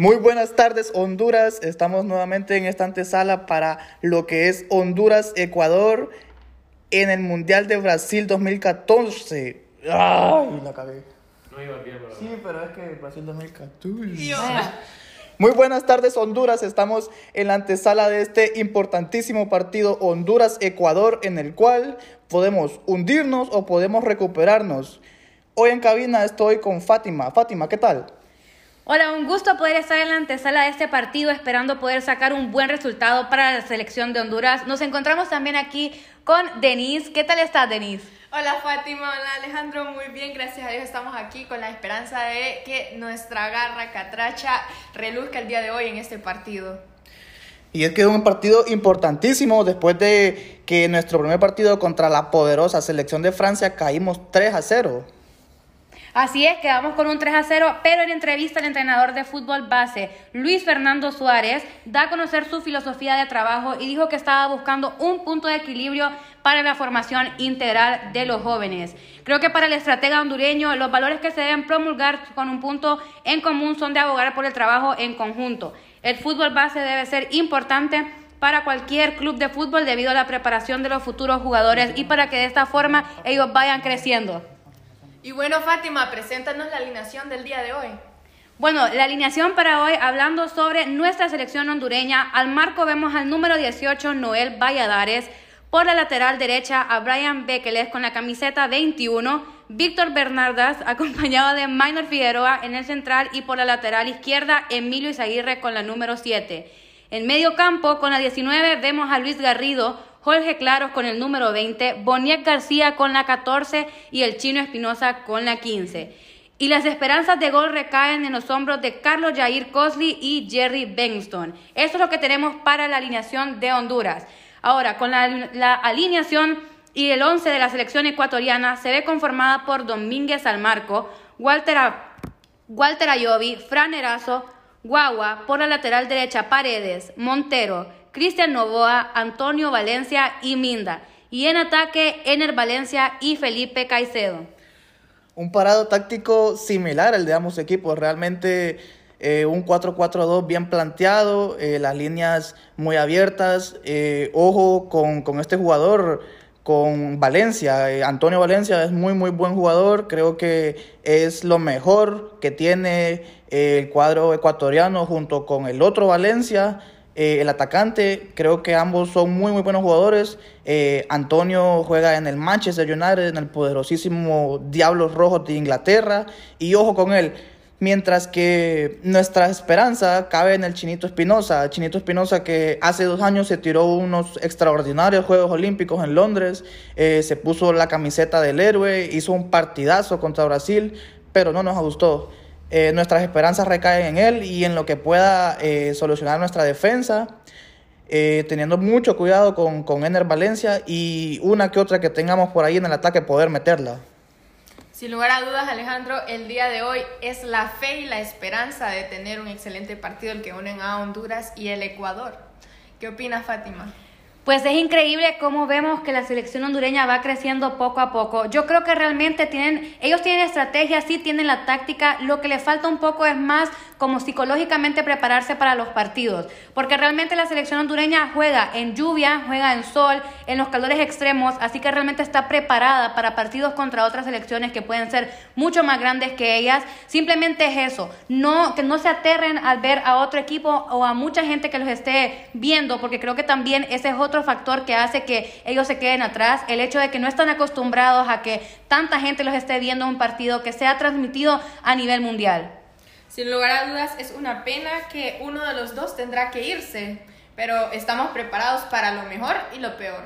Muy buenas tardes, Honduras. Estamos nuevamente en esta antesala para lo que es Honduras-Ecuador en el Mundial de Brasil 2014. ¡Ay! La cagué. No iba bien, bro. Sí, pero es que Brasil 2014. Muy buenas tardes, Honduras. Estamos en la antesala de este importantísimo partido Honduras-Ecuador, en el cual podemos hundirnos o podemos recuperarnos. Hoy en cabina estoy con Fátima. Fátima, ¿qué tal? Hola, un gusto poder estar en la antesala de este partido esperando poder sacar un buen resultado para la selección de Honduras. Nos encontramos también aquí con Denise. ¿Qué tal estás, Denise? Hola Fátima, hola Alejandro, muy bien, gracias a Dios estamos aquí con la esperanza de que nuestra garra catracha reluzca el día de hoy en este partido. Y es que es un partido importantísimo después de que nuestro primer partido contra la poderosa selección de Francia caímos 3 a 0. Así es, quedamos con un 3 a 0, pero en entrevista el entrenador de fútbol base, Luis Fernando Suárez, da a conocer su filosofía de trabajo y dijo que estaba buscando un punto de equilibrio para la formación integral de los jóvenes. Creo que para el estratega hondureño los valores que se deben promulgar con un punto en común son de abogar por el trabajo en conjunto. El fútbol base debe ser importante para cualquier club de fútbol debido a la preparación de los futuros jugadores y para que de esta forma ellos vayan creciendo. Y bueno Fátima, preséntanos la alineación del día de hoy. Bueno, la alineación para hoy, hablando sobre nuestra selección hondureña, al marco vemos al número 18, Noel Valladares, por la lateral derecha a Brian Bekeles con la camiseta 21, Víctor Bernardas acompañado de Minor Figueroa en el central y por la lateral izquierda Emilio Izaguirre con la número 7. En medio campo con la 19 vemos a Luis Garrido, Jorge Claros con el número 20, Boniek García con la 14 y el Chino Espinosa con la 15. Y las esperanzas de gol recaen en los hombros de Carlos Jair Cosley y Jerry Benston. Esto es lo que tenemos para la alineación de Honduras. Ahora, con la, alineación y el 11 de la selección ecuatoriana se ve conformada por Domínguez Almarco, Walter, Walter Ayobi, Fran Erazo, Guagua, por la lateral derecha Paredes, Montero, Cristian Novoa, Antonio Valencia y Minda. Y en ataque, Ener Valencia y Felipe Caicedo. Un parado táctico similar al de ambos equipos, realmente eh, un 4-4-2 bien planteado, eh, las líneas muy abiertas, eh, ojo con, con este jugador, con Valencia, Antonio Valencia es muy muy buen jugador, creo que es lo mejor que tiene el cuadro ecuatoriano junto con el otro Valencia. Eh, el atacante, creo que ambos son muy, muy buenos jugadores. Eh, Antonio juega en el Manchester United, en el poderosísimo Diablos Rojos de Inglaterra. Y ojo con él. Mientras que nuestra esperanza cabe en el Chinito Espinosa. Chinito Espinosa que hace dos años se tiró unos extraordinarios Juegos Olímpicos en Londres. eh, se puso la camiseta del héroe, hizo un partidazo contra Brasil, pero no nos gustó. Eh, nuestras esperanzas recaen en él y en lo que pueda eh, solucionar nuestra defensa, eh, teniendo mucho cuidado con, con Ener Valencia y una que otra que tengamos por ahí en el ataque poder meterla. Sin lugar a dudas, Alejandro, el día de hoy es la fe y la esperanza de tener un excelente partido el que unen a Honduras y el Ecuador. ¿Qué opinas, Fátima? Pues es increíble cómo vemos que la selección hondureña va creciendo poco a poco. Yo creo que realmente tienen, ellos tienen estrategia, sí tienen la táctica, lo que les falta un poco es más como psicológicamente prepararse para los partidos, porque realmente la selección hondureña juega en lluvia, juega en sol, en los calores extremos, así que realmente está preparada para partidos contra otras selecciones que pueden ser mucho más grandes que ellas. Simplemente es eso, no que no se aterren al ver a otro equipo o a mucha gente que los esté viendo, porque creo que también ese es otro factor que hace que ellos se queden atrás, el hecho de que no están acostumbrados a que tanta gente los esté viendo en un partido que sea transmitido a nivel mundial. Sin lugar a dudas, es una pena que uno de los dos tendrá que irse, pero estamos preparados para lo mejor y lo peor.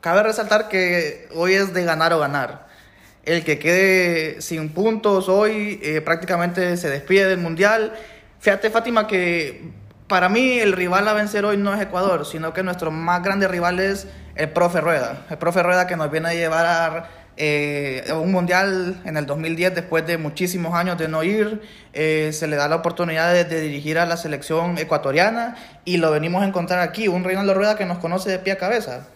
Cabe resaltar que hoy es de ganar o ganar. El que quede sin puntos hoy eh, prácticamente se despide del Mundial. Fíjate, Fátima, que para mí el rival a vencer hoy no es Ecuador, sino que nuestro más grande rival es el profe Rueda. El profe Rueda que nos viene a llevar eh, a un mundial en el 2010 después de muchísimos años de no ir. Eh, se le da la oportunidad de, de dirigir a la selección ecuatoriana y lo venimos a encontrar aquí, un Reinaldo Rueda que nos conoce de pie a cabeza.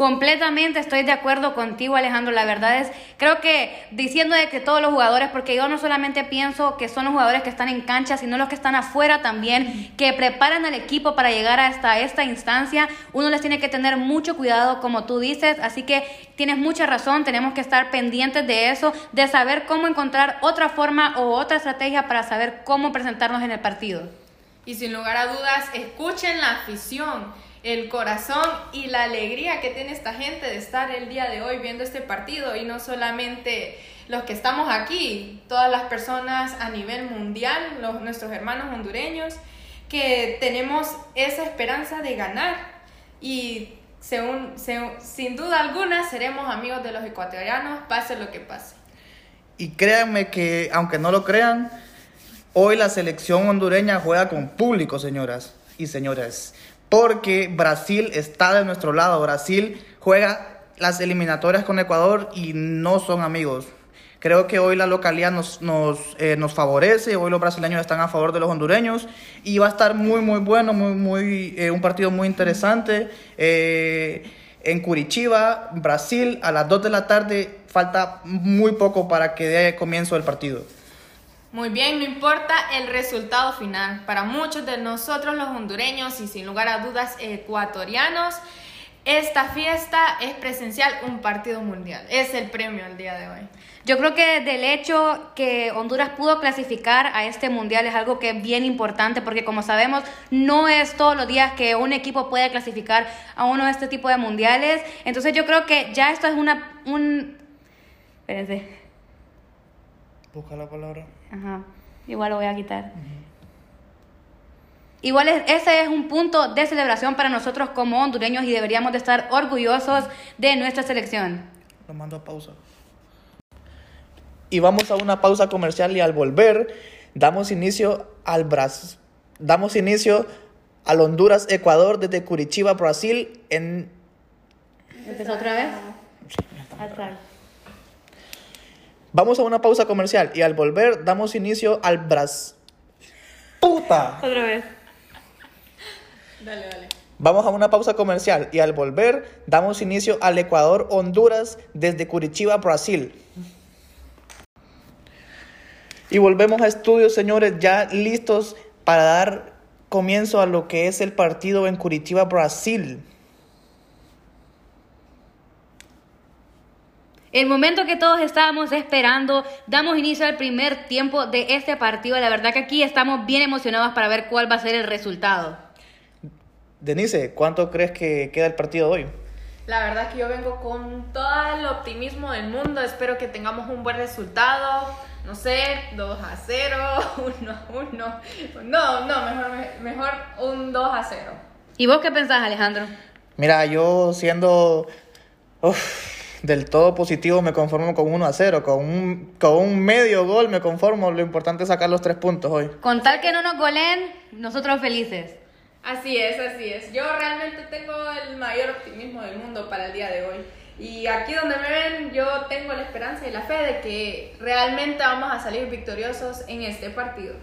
Completamente estoy de acuerdo contigo, Alejandro. La verdad es, creo que diciendo de que todos los jugadores, porque yo no solamente pienso que son los jugadores que están en cancha, sino los que están afuera también, que preparan al equipo para llegar hasta esta instancia, uno les tiene que tener mucho cuidado, como tú dices. Así que tienes mucha razón, tenemos que estar pendientes de eso, de saber cómo encontrar otra forma o otra estrategia para saber cómo presentarnos en el partido. Y sin lugar a dudas, escuchen la afición el corazón y la alegría que tiene esta gente de estar el día de hoy viendo este partido y no solamente los que estamos aquí, todas las personas a nivel mundial, los, nuestros hermanos hondureños, que tenemos esa esperanza de ganar y según, sin duda alguna seremos amigos de los ecuatorianos, pase lo que pase. Y créanme que, aunque no lo crean, hoy la selección hondureña juega con público, señoras y señores porque Brasil está de nuestro lado. Brasil juega las eliminatorias con Ecuador y no son amigos. Creo que hoy la localidad nos, eh, favorece, hoy los brasileños están a favor de los hondureños y va a estar muy, muy bueno, muy, muy, eh, un partido muy interesante. Eh, en Curitiba, Brasil, a las 2 de la tarde, falta muy poco para que dé comienzo el partido. Muy bien, no importa el resultado final. Para muchos de nosotros los hondureños y sin lugar a dudas ecuatorianos, esta fiesta es presencial, un partido mundial. Es el premio al día de hoy. Yo creo que del hecho que Honduras pudo clasificar a este mundial es algo que es bien importante porque como sabemos no es todos los días que un equipo puede clasificar a uno de este tipo de mundiales. Entonces yo creo que ya esto es una... Un... Espérense. Busca la palabra. Ajá. Igual lo voy a quitar. Igual ese es un punto de celebración para nosotros como hondureños y deberíamos de estar orgullosos de nuestra selección. Lo mando a pausa. Y vamos a una pausa comercial y al volver damos inicio al Brasil. Damos inicio al Honduras Ecuador desde Curitiba, Brasil en ¿Empezó otra vez? Vamos a una pausa comercial y al volver damos inicio al Bras. ¡Puta! Otra vez. Dale, dale. Vamos a una pausa comercial y al volver damos inicio al Ecuador-Honduras desde Curitiba, Brasil. Y volvemos a estudios, señores, ya listos para dar comienzo a lo que es el partido en Curitiba, Brasil. El momento que todos estábamos esperando, damos inicio al primer tiempo de este partido. La verdad que aquí estamos bien emocionados para ver cuál va a ser el resultado. Denise, ¿cuánto crees que queda el partido hoy? La verdad que yo vengo con todo el optimismo del mundo. Espero que tengamos un buen resultado. No sé, 2 a 0, 1 a 1. No, no, mejor, mejor un 2 a 0. ¿Y vos qué pensás, Alejandro? Mira, yo siendo del todo positivo me conformo con 1 a 0. Con un, con un medio gol me conformo. Lo importante es sacar los tres puntos hoy. Con tal que no nos goleen, nosotros felices. Así es, así es. Yo realmente tengo el mayor optimismo del mundo para el día de hoy. Y aquí donde me ven, yo tengo la esperanza y la fe de que realmente vamos a salir victoriosos en este partido.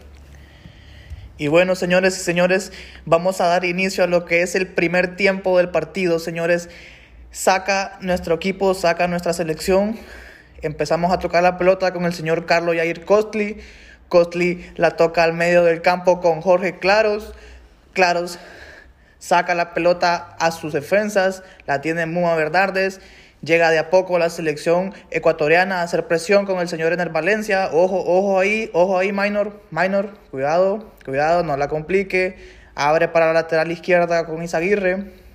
Y bueno, señores y señores, vamos a dar inicio a lo que es el primer tiempo del partido, señores saca nuestro equipo, saca nuestra selección. Empezamos a tocar la pelota con el señor Carlos Yair Costly. Costly la toca al medio del campo con Jorge Claros. Claros saca la pelota a sus defensas, la tiene Muma Verdardes. Llega de a poco la selección ecuatoriana a hacer presión con el señor Ener Valencia. Ojo, ojo ahí, ojo ahí, Minor, Minor, cuidado, cuidado, no la complique. Abre para la lateral izquierda con Isaguirre.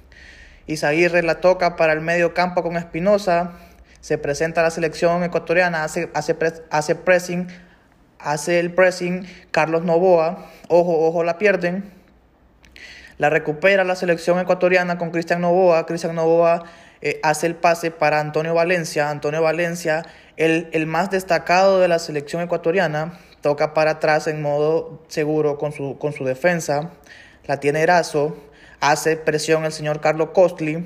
Isaguirre la toca para el medio campo con Espinosa. Se presenta la selección ecuatoriana, hace, hace, hace pressing, hace el pressing Carlos Novoa. Ojo, ojo, la pierden. La recupera la selección ecuatoriana con Cristian Novoa. Cristian Novoa eh, hace el pase para Antonio Valencia. Antonio Valencia, el, el, más destacado de la selección ecuatoriana, toca para atrás en modo seguro con su, con su defensa. La tiene Erazo hace presión el señor Carlos Costly,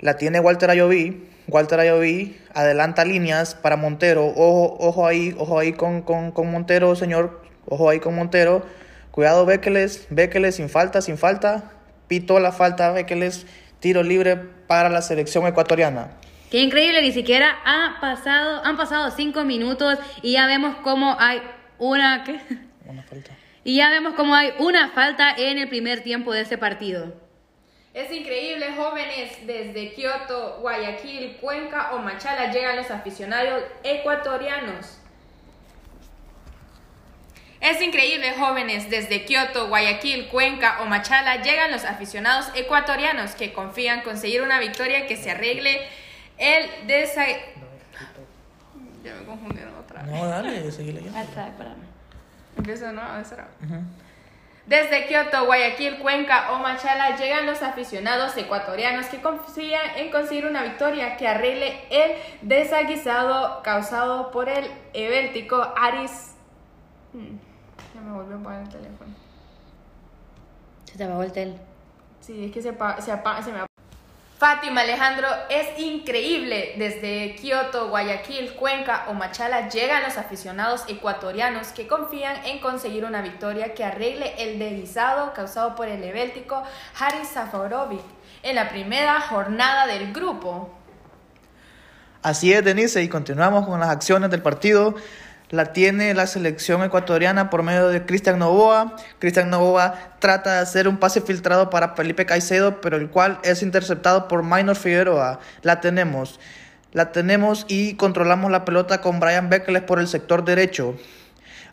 la tiene Walter Ayoví, Walter Ayoví adelanta líneas para Montero, ojo, ojo ahí, ojo ahí con, con, Montero, señor, ojo ahí con Montero, cuidado Béqueles, Béqueles sin falta, sin falta, pito la falta, Béqueles. Tiro libre para la selección ecuatoriana. Qué increíble, ni siquiera ha pasado, han pasado cinco minutos y ya vemos cómo hay una... ¿qué? Una falta. Y ya vemos cómo hay una falta en el primer tiempo de este partido. Es increíble, jóvenes, desde Kioto, Guayaquil, Cuenca o Machala llegan los aficionados ecuatorianos. Es increíble, jóvenes, desde Kioto, Guayaquil, Cuenca o Machala llegan los aficionados ecuatorianos que confían conseguir una victoria que se arregle el desa... Ya me confundieron otra vez. No, dale, seguí leyendo. Ah, está, espérame. Desde Kioto, Guayaquil, Cuenca o Machala llegan los aficionados ecuatorianos que confían en conseguir una victoria que arregle el desaguisado causado por el ebéltico Aris. Hmm, Ya me volvió a apagar el teléfono. Se te apagó el tel. Sí, es que se, se, se me apa- Fátima Alejandro, es increíble. Desde Kioto, Guayaquil, Cuenca o Machala llegan los aficionados ecuatorianos que confían en conseguir una victoria que arregle el deslizado causado por el ebéltico Haris Safarovic en la primera jornada del grupo. Así es, Denise, y continuamos con las acciones del partido. La tiene la selección ecuatoriana por medio de Cristian Novoa. Cristian Novoa trata de hacer un pase filtrado para Felipe Caicedo, pero el cual es interceptado por Minor Figueroa. La tenemos. La tenemos y controlamos la pelota con Brian Beckles por el sector derecho.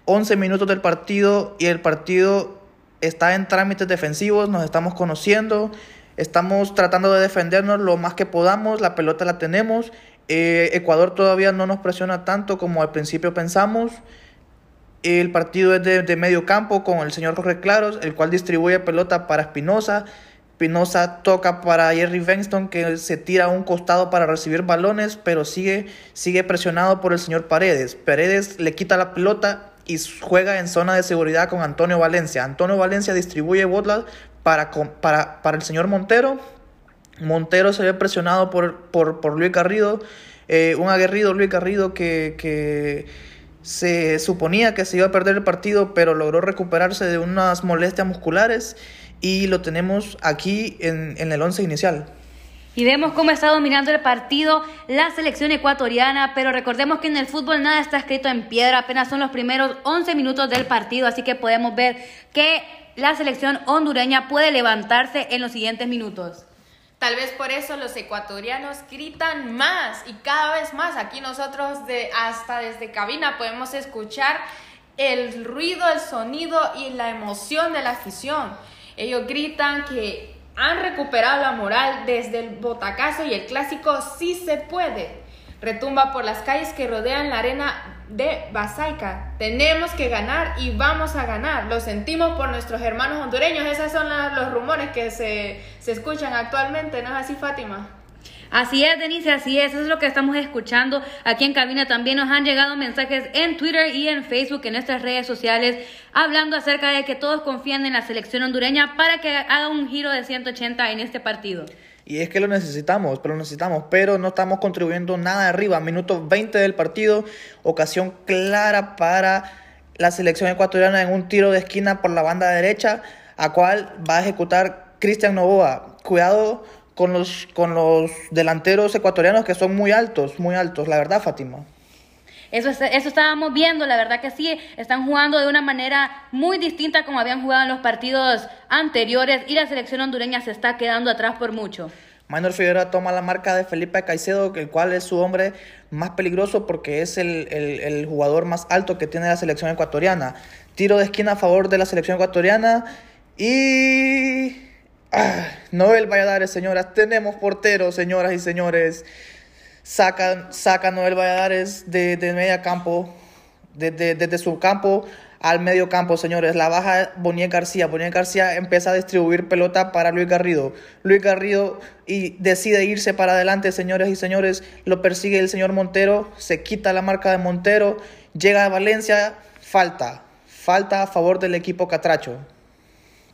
11 minutos del partido y el partido está en trámites defensivos, nos estamos conociendo, estamos tratando de defendernos lo más que podamos, la pelota la tenemos. Eh, Ecuador todavía no nos presiona tanto como al principio pensamos. El partido es de, de medio campo con el señor Jorge Claros, el cual distribuye pelota para Espinosa. Espinosa toca para Jerry Benston, que se tira a un costado para recibir balones, pero sigue, sigue presionado por el señor Paredes. Paredes le quita la pelota y juega en zona de seguridad con Antonio Valencia. Antonio Valencia distribuye bolas para, para, para el señor Montero. Montero se ve presionado por, por, por Luis Garrido, eh, un aguerrido Luis Garrido que, que se suponía que se iba a perder el partido, pero logró recuperarse de unas molestias musculares y lo tenemos aquí en, en el once inicial. Y vemos cómo está dominando el partido la selección ecuatoriana, pero recordemos que en el fútbol nada está escrito en piedra, apenas son los primeros 11 minutos del partido, así que podemos ver que la selección hondureña puede levantarse en los siguientes minutos. Tal vez por eso los ecuatorianos gritan más y cada vez más. Aquí nosotros de, hasta desde cabina podemos escuchar el ruido, el sonido y la emoción de la afición. Ellos gritan que han recuperado la moral desde el botacazo y el clásico sí se puede. Retumba por las calles que rodean la arena de Basaica. Tenemos que ganar y vamos a ganar. Lo sentimos por nuestros hermanos hondureños. Esos son los rumores que se, se escuchan actualmente. ¿No es así, Fátima? Así es, Denise, así es, eso es lo que estamos escuchando. Aquí en cabina también nos han llegado mensajes en Twitter y en Facebook, en nuestras redes sociales, hablando acerca de que todos confían en la selección hondureña para que haga un giro de 180 en este partido. Y es que lo necesitamos, pero lo necesitamos, pero no estamos contribuyendo nada arriba. Minuto 20 del partido, ocasión clara para la selección ecuatoriana en un tiro de esquina por la banda derecha, a cual va a ejecutar Cristian Novoa. Cuidado con los, con los delanteros ecuatorianos que son muy altos, muy altos, la verdad, Fátima. Eso, es- eso estábamos viendo, la verdad que sí, están jugando de una manera muy distinta como habían jugado en los partidos anteriores y la selección hondureña se está quedando atrás por mucho. Minor Figueroa toma la marca de Felipe Caicedo, el cual es su hombre más peligroso porque es el, el- jugador más alto que tiene la selección ecuatoriana. Tiro de esquina a favor de la selección ecuatoriana y... Ah, Noel Valladares, señoras. Tenemos porteros, señoras y señores. Saca, saca Noel Valladares de, de campo, desde, su campo al medio campo, señores. La baja Boniel García. Boniel García empieza a distribuir pelota para Luis Garrido. Luis Garrido y decide irse para adelante, señores y señores. Lo persigue el señor Montero. Se quita la marca de Montero. Llega a Valencia. Falta. Falta a favor del equipo Catracho.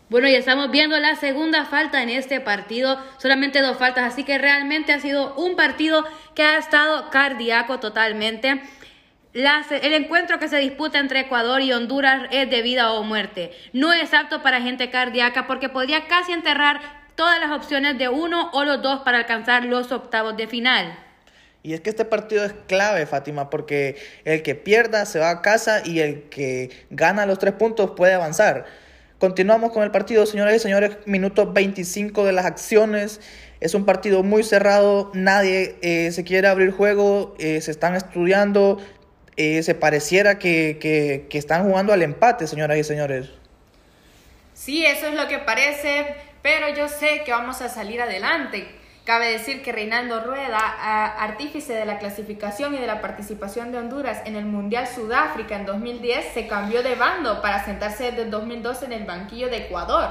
Bueno, y estamos viendo la segunda falta en este partido, solamente dos faltas, así que realmente ha sido un partido que ha estado cardíaco totalmente. El encuentro que se disputa entre Ecuador y Honduras es de vida o muerte. No es apto para gente cardíaca porque podría casi enterrar todas las opciones de uno o los dos para alcanzar los octavos de final. Y es que este partido es clave, Fátima, porque el que pierda se va a casa y el que gana los tres puntos puede avanzar. Continuamos con el partido, señoras y señores, minuto 25 de las acciones. Es un partido muy cerrado, nadie eh, se quiere abrir juego, eh, se están estudiando, eh, se pareciera que, que, que están jugando al empate, señoras y señores. Sí, eso es lo que parece, pero yo sé que vamos a salir adelante. Cabe decir que Reinaldo Rueda, artífice de la clasificación y de la participación de Honduras en el Mundial Sudáfrica en 2010, se cambió de bando para sentarse desde 2012 en el banquillo de Ecuador.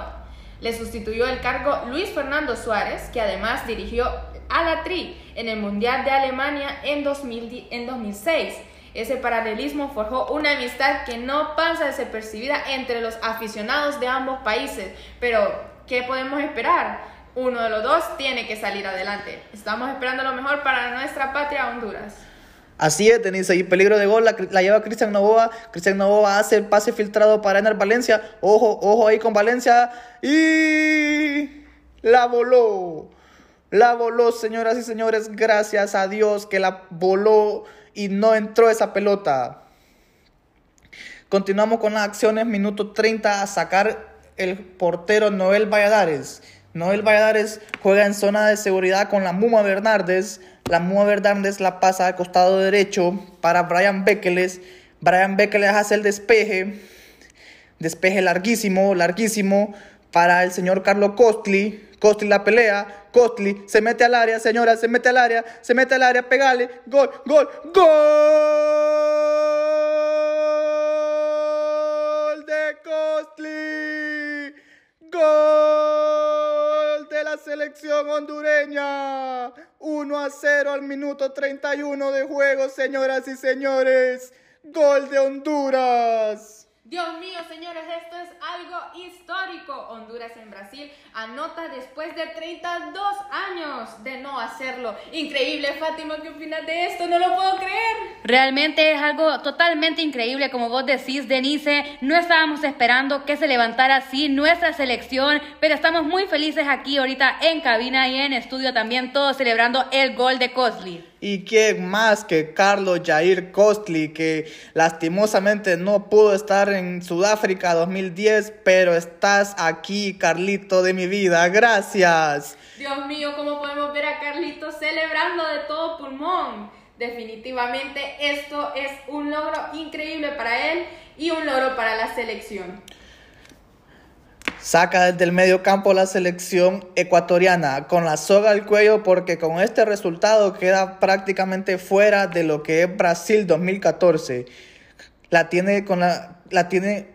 Le sustituyó el cargo Luis Fernando Suárez, que además dirigió a la Tri en el Mundial de Alemania en, 2006. Ese paralelismo forjó una amistad que no pasa desapercibida entre los aficionados de ambos países. Pero, ¿qué podemos esperar? Uno de los dos tiene que salir adelante. Estamos esperando lo mejor para nuestra patria Honduras. Así es, Denise, y peligro de gol la, lleva Cristian Novoa. Cristian Novoa hace el pase filtrado para Ener Valencia. Ojo, ojo ahí con Valencia. Y la voló. La voló, señoras y señores. Gracias a Dios que la voló y no entró esa pelota. Continuamos con las acciones. Minuto 30 a sacar el portero Noel Valladares. Noel Valladares juega en zona de seguridad con la Muma Bernardes. La Muma Bernardes la pasa al costado derecho para Brian Bekeles. Brian Bekeles hace el despeje. Despeje larguísimo, larguísimo para el señor Carlos Costly. Costly la pelea. Costly se mete al área, señora, se mete al área, se mete al área, pegale. Gol, gol, gol selección hondureña. 1 a 0 al minuto 31 de juego, señoras y señores. Gol de Honduras. Dios mío, señores, esto es algo histórico. Honduras en Brasil anota después de 32 años de no hacerlo. Increíble, Fátima, ¿qué opinas de esto? No lo puedo creer. Realmente es algo totalmente increíble, como vos decís, Denise. No estábamos esperando que se levantara así nuestra selección, pero estamos muy felices aquí ahorita en cabina y en estudio también, todos celebrando el gol de Cosley. ¿Y quién más que Carlos Jair Costly, que lastimosamente no pudo estar en Sudáfrica 2010, pero estás aquí, Carlito de mi vida. Gracias. Dios mío, ¿cómo podemos ver a Carlito celebrando de todo pulmón? Definitivamente esto es un logro increíble para él y un logro para la selección. Saca desde el medio campo la selección ecuatoriana con la soga al cuello porque con este resultado queda prácticamente fuera de lo que es Brasil 2014. La tiene con la, la tiene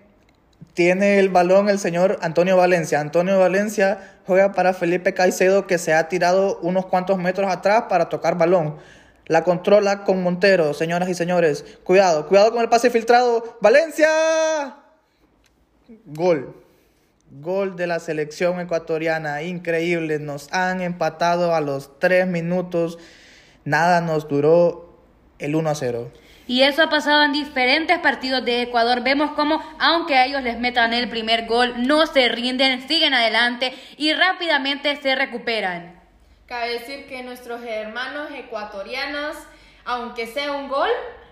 tiene el balón el señor Antonio Valencia. Antonio Valencia juega para Felipe Caicedo que se ha tirado unos cuantos metros atrás para tocar balón. La controla con Montero, señoras y señores. Cuidado, cuidado con el pase filtrado. Valencia. Gol. Gol de la selección ecuatoriana, increíble. Nos han empatado a los tres minutos. Nada nos duró el 1 a 0. Y eso ha pasado en diferentes partidos de Ecuador. Vemos como, aunque a ellos les metan el primer gol, no se rinden, siguen adelante y rápidamente se recuperan. Cabe decir que nuestros hermanos ecuatorianos, aunque sea un gol,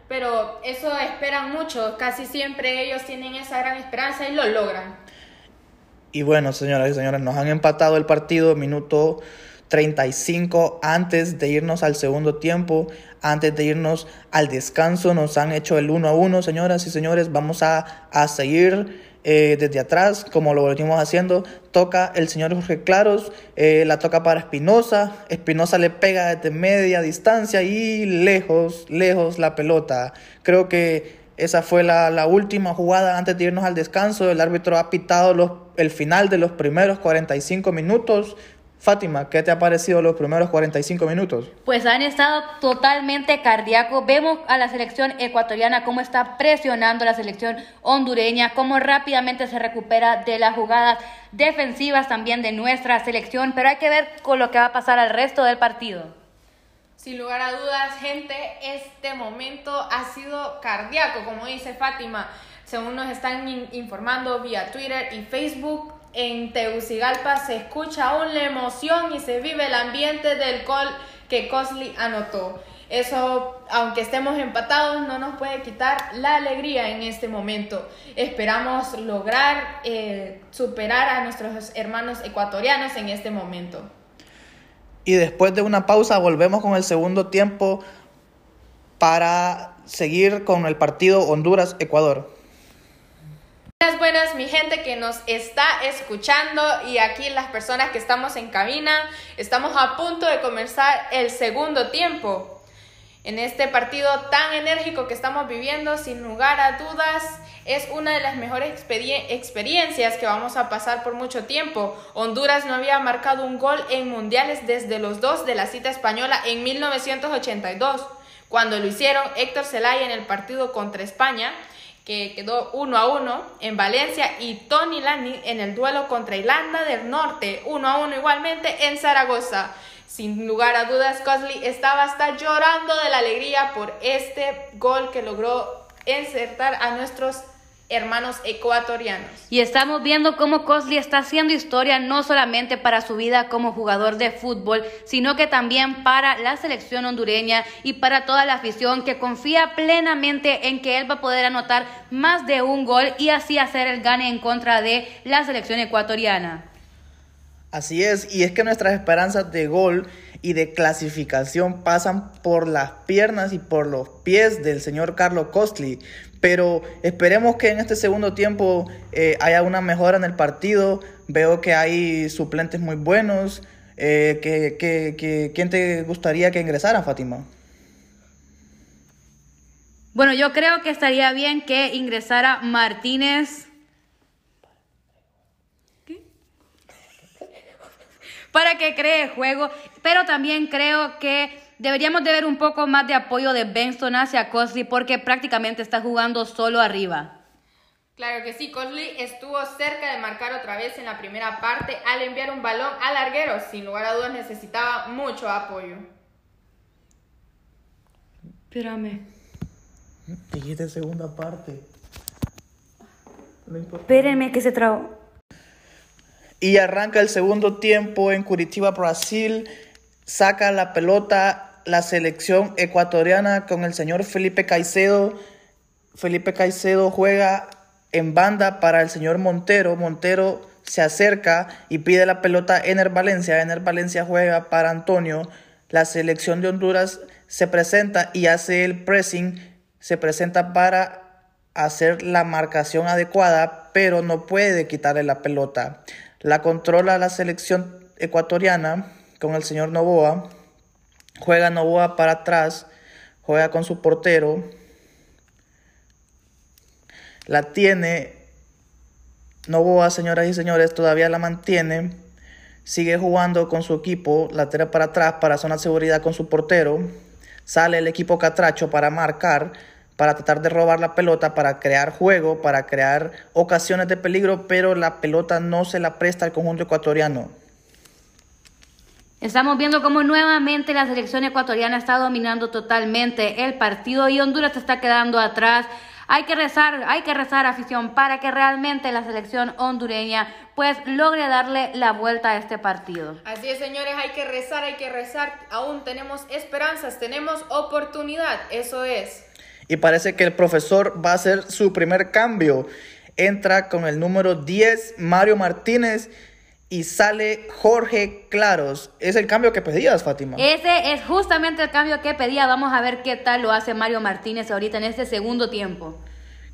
pero eso esperan mucho. Casi siempre ellos tienen esa gran esperanza y lo logran. Y bueno, señoras y señores, nos han empatado el partido minuto 35 antes de irnos al segundo tiempo, antes de irnos al descanso, nos han hecho el 1 a 1, señoras y señores, vamos a, a seguir eh, desde atrás, como lo venimos haciendo, toca el señor Jorge Claros, eh, la toca para Espinosa, Espinosa le pega desde media distancia y lejos, lejos la pelota. Creo que esa fue la, la, última jugada antes de irnos al descanso. El árbitro ha pitado los, el final de los primeros 45 minutos. Fátima, ¿qué te ha parecido los primeros 45 minutos? Pues han estado totalmente cardíacos. Vemos a la selección ecuatoriana cómo está presionando la selección hondureña, cómo rápidamente se recupera de las jugadas defensivas también de nuestra selección. Pero hay que ver con lo que va a pasar al resto del partido. Sin lugar a dudas, gente, este momento ha sido cardíaco, como dice Fátima. Según nos están informando vía Twitter y Facebook, en Tegucigalpa se escucha aún la emoción y se vive el ambiente del gol que Cosley anotó. Eso, aunque estemos empatados, no nos puede quitar la alegría en este momento. Esperamos lograr eh, superar a nuestros hermanos ecuatorianos en este momento. Y después de una pausa volvemos con el segundo tiempo para seguir con el partido Honduras-Ecuador. Buenas, buenas, mi gente que nos está escuchando y aquí las personas que estamos en cabina, estamos a punto de comenzar el segundo tiempo. En este partido tan enérgico que estamos viviendo, sin lugar a dudas, es una de las mejores experiencias que vamos a pasar por mucho tiempo. Honduras no había marcado un gol en mundiales desde los dos de la cita española en 1982, cuando lo hicieron Héctor Zelaya en el partido contra España, que quedó 1 a 1 en Valencia, y Tony Lani en el duelo contra Irlanda del Norte, 1 a 1 igualmente en Zaragoza. Sin lugar a dudas, Cosley estaba hasta llorando de la alegría por este gol que logró insertar a nuestros hermanos ecuatorianos. Y estamos viendo cómo Cosley está haciendo historia no solamente para su vida como jugador de fútbol, sino que también para la selección hondureña y para toda la afición que confía plenamente en que él va a poder anotar más de un gol y así hacer el gane en contra de la selección ecuatoriana. Así es, y es que nuestras esperanzas de gol y de clasificación pasan por las piernas y por los pies del señor Carlos Costly. Pero esperemos que en este segundo tiempo eh, haya una mejora en el partido. Veo que hay suplentes muy buenos. Eh, que, ¿Quién te gustaría que ingresara, Fátima? Bueno, yo creo que estaría bien que ingresara Martínez para que cree juego, pero también creo que deberíamos de ver un poco más de apoyo de Benson hacia Cosley porque prácticamente está jugando solo arriba. Claro que sí, Cosley estuvo cerca de marcar otra vez en la primera parte al enviar un balón al larguero. Sin lugar a dudas necesitaba mucho apoyo. Espérame. Dijiste segunda parte. No Espérenme que se trabó. Y arranca el segundo tiempo en Curitiba, Brasil. Saca la pelota la selección ecuatoriana con el señor Felipe Caicedo. Felipe Caicedo juega en banda para el señor Montero. Montero se acerca y pide la pelota Ener Valencia. Ener Valencia juega para Antonio. La selección de Honduras se presenta y hace el pressing. Se presenta para hacer la marcación adecuada, pero no puede quitarle la pelota. La controla la selección ecuatoriana con el señor Novoa. Juega Novoa para atrás, juega con su portero. La tiene Novoa, señoras y señores, todavía la mantiene. Sigue jugando con su equipo, la para atrás para zona de seguridad con su portero. Sale el equipo Catracho para marcar para tratar de robar la pelota, para crear juego, para crear ocasiones de peligro, pero la pelota no se la presta al conjunto ecuatoriano. Estamos viendo cómo nuevamente la selección ecuatoriana está dominando totalmente el partido y Honduras se está quedando atrás. Hay que rezar, hay que rezar afición para que realmente la selección hondureña pues logre darle la vuelta a este partido. Así es, señores, hay que rezar, hay que rezar. Aún tenemos esperanzas, tenemos oportunidad, eso es. Y parece que el profesor va a hacer su primer cambio. Entra con el número 10, Mario Martínez, y sale Jorge Claros. Es el cambio que pedías, Fátima. Ese es justamente el cambio que pedía. Vamos a ver qué tal lo hace Mario Martínez ahorita en este segundo tiempo.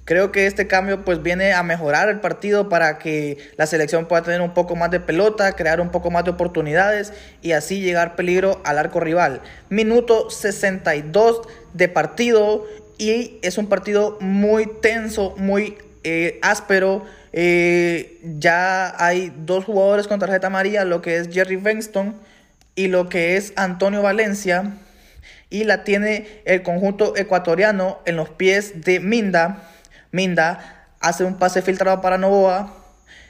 Creo que este cambio pues viene a mejorar el partido para que la selección pueda tener un poco más de pelota, crear un poco más de oportunidades y así llegar peligro al arco rival. Minuto 62 de partido y es un partido muy tenso, muy eh, áspero. Eh, ya hay dos jugadores con tarjeta amarilla, lo que es Jerry Benston y lo que es Antonio Valencia. Y la tiene el conjunto ecuatoriano en los pies de Minda. Minda hace un pase filtrado para Novoa.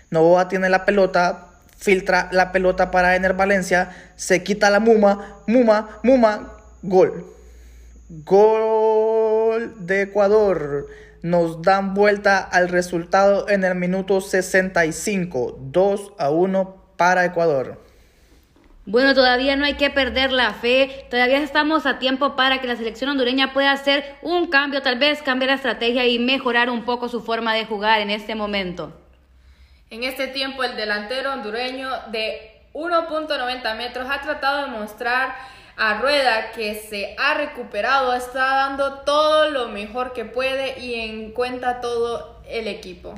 Novoa tiene la pelota, filtra la pelota para Ener Valencia, se quita la Muma, Muma, Muma, gol. Gol de Ecuador. nos dan vuelta al resultado en el minuto 65, 2 a 1 para Ecuador. Bueno, todavía no hay que perder la fe, todavía estamos a tiempo para que la selección hondureña pueda hacer un cambio, tal vez cambiar la estrategia y mejorar un poco su forma de jugar en este momento. En este tiempo el delantero hondureño de 1.90 metros ha tratado de mostrar a Rueda que se ha recuperado, está dando todo lo mejor que puede y en cuenta todo el equipo.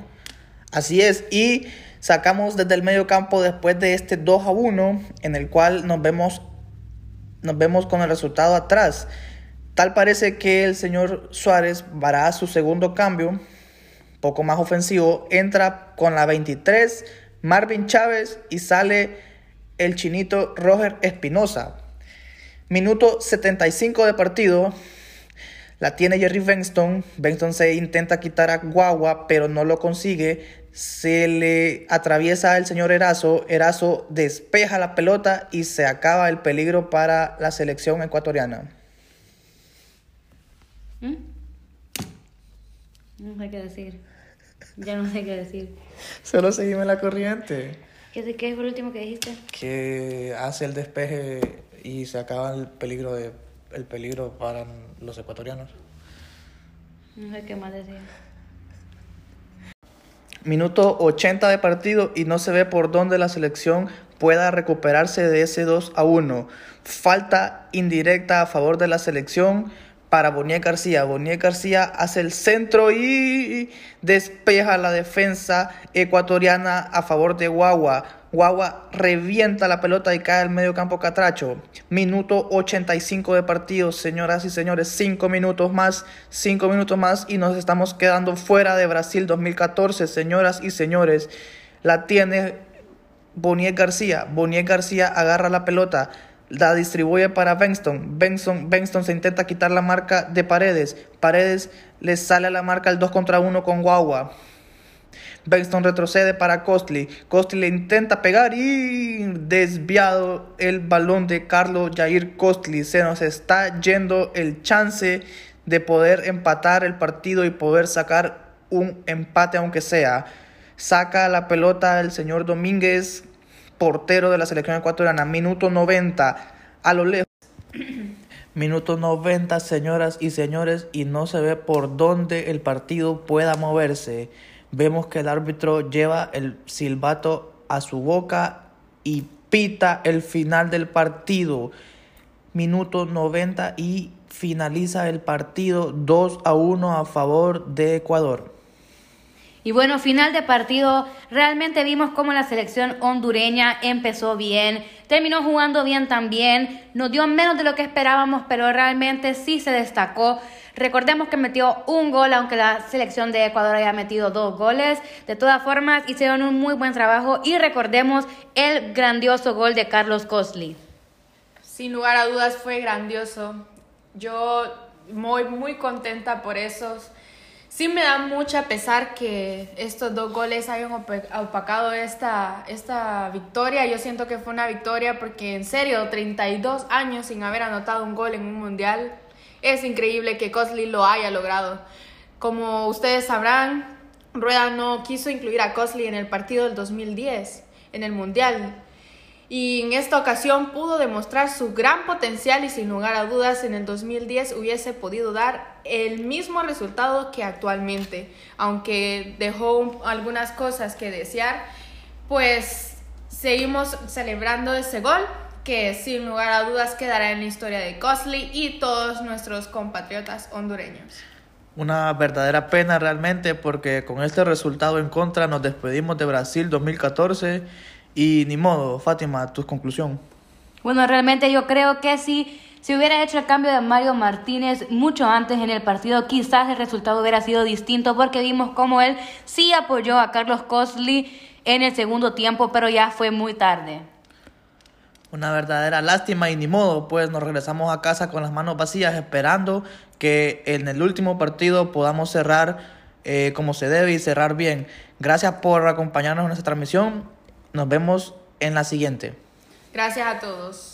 Así es, y sacamos desde el medio campo después de este 2 a 1, en el cual nos vemos, nos vemos con el resultado atrás. Tal parece que el señor Suárez vará su segundo cambio, poco más ofensivo, entra con la 23 Marvin Chávez y sale el chinito Roger Espinosa. Minuto 75 de partido. La tiene Jerry Benston. Benston se intenta quitar a Guagua, pero no lo consigue se le atraviesa al señor Erazo, Erazo despeja la pelota y se acaba el peligro para la selección ecuatoriana. ¿Mm? No sé qué decir. Ya no sé qué decir. Solo seguime la corriente. ¿Qué, ¿Qué fue lo último que dijiste? Que hace el despeje y se acaba el peligro de el peligro para los ecuatorianos. No sé qué más decir. Minuto 80 de partido y no se ve por dónde la selección pueda recuperarse de ese 2 a 1. Falta indirecta a favor de la selección para Bonier García. Bonier García hace el centro y despeja la defensa ecuatoriana a favor de Guagua. Guagua revienta la pelota y cae al medio campo Catracho. Minuto 85 de partido, señoras y señores. Cinco minutos más, cinco minutos más y nos estamos quedando fuera de Brasil 2014, señoras y señores. La tiene Bonier García. Bonier García agarra la pelota la distribuye para Benston. Benston, se intenta quitar la marca de Paredes. Paredes le sale a la marca el 2 contra 1 con Guagua. Benston retrocede para Costly. Costly le intenta pegar y desviado el balón de Carlos Jair Costly. Se nos está yendo el chance de poder empatar el partido y poder sacar un empate aunque sea. Saca la pelota el señor Domínguez portero de la selección ecuatoriana. Minuto 90, a lo lejos. Minuto 90, señoras y señores, y no se ve por dónde el partido pueda moverse. Vemos que el árbitro lleva el silbato a su boca y pita el final del partido. Minuto 90 y finaliza el partido 2 a 1 a favor de Ecuador. Y bueno, final de partido, realmente vimos cómo la selección hondureña empezó bien, terminó jugando bien también, nos dio menos de lo que esperábamos, pero realmente sí se destacó. Recordemos que metió un gol, aunque la selección de Ecuador haya metido dos goles. De todas formas, hicieron un muy buen trabajo y recordemos el grandioso gol de Carlos Cosli. Sin lugar a dudas fue grandioso. Yo muy, muy contenta por esos Sí me da mucha pesar que estos dos goles hayan opacado esta, esta victoria. Yo siento que fue una victoria porque en serio, 32 años sin haber anotado un gol en un mundial. Es increíble que Cosley lo haya logrado. Como ustedes sabrán, Rueda no quiso incluir a Cosley en el partido del 2010, en el mundial y en esta ocasión pudo demostrar su gran potencial y sin lugar a dudas en el 2010 hubiese podido dar el mismo resultado que actualmente, aunque dejó algunas cosas que desear, pues seguimos celebrando ese gol que sin lugar a dudas quedará en la historia de Cosley y todos nuestros compatriotas hondureños. Una verdadera pena realmente porque con este resultado en contra nos despedimos de Brasil 2014 y ni modo, Fátima, tu conclusión. Bueno, realmente yo creo que si se hubiera hecho el cambio de Mario Martínez mucho antes en el partido, quizás el resultado hubiera sido distinto porque vimos cómo él sí apoyó a Carlos Cosley en el segundo tiempo, pero ya fue muy tarde. Una verdadera lástima y ni modo, pues nos regresamos a casa con las manos vacías esperando que en el último partido podamos cerrar eh, como se debe y cerrar bien. Gracias por acompañarnos en esta transmisión nos vemos en la siguiente. Gracias a todos.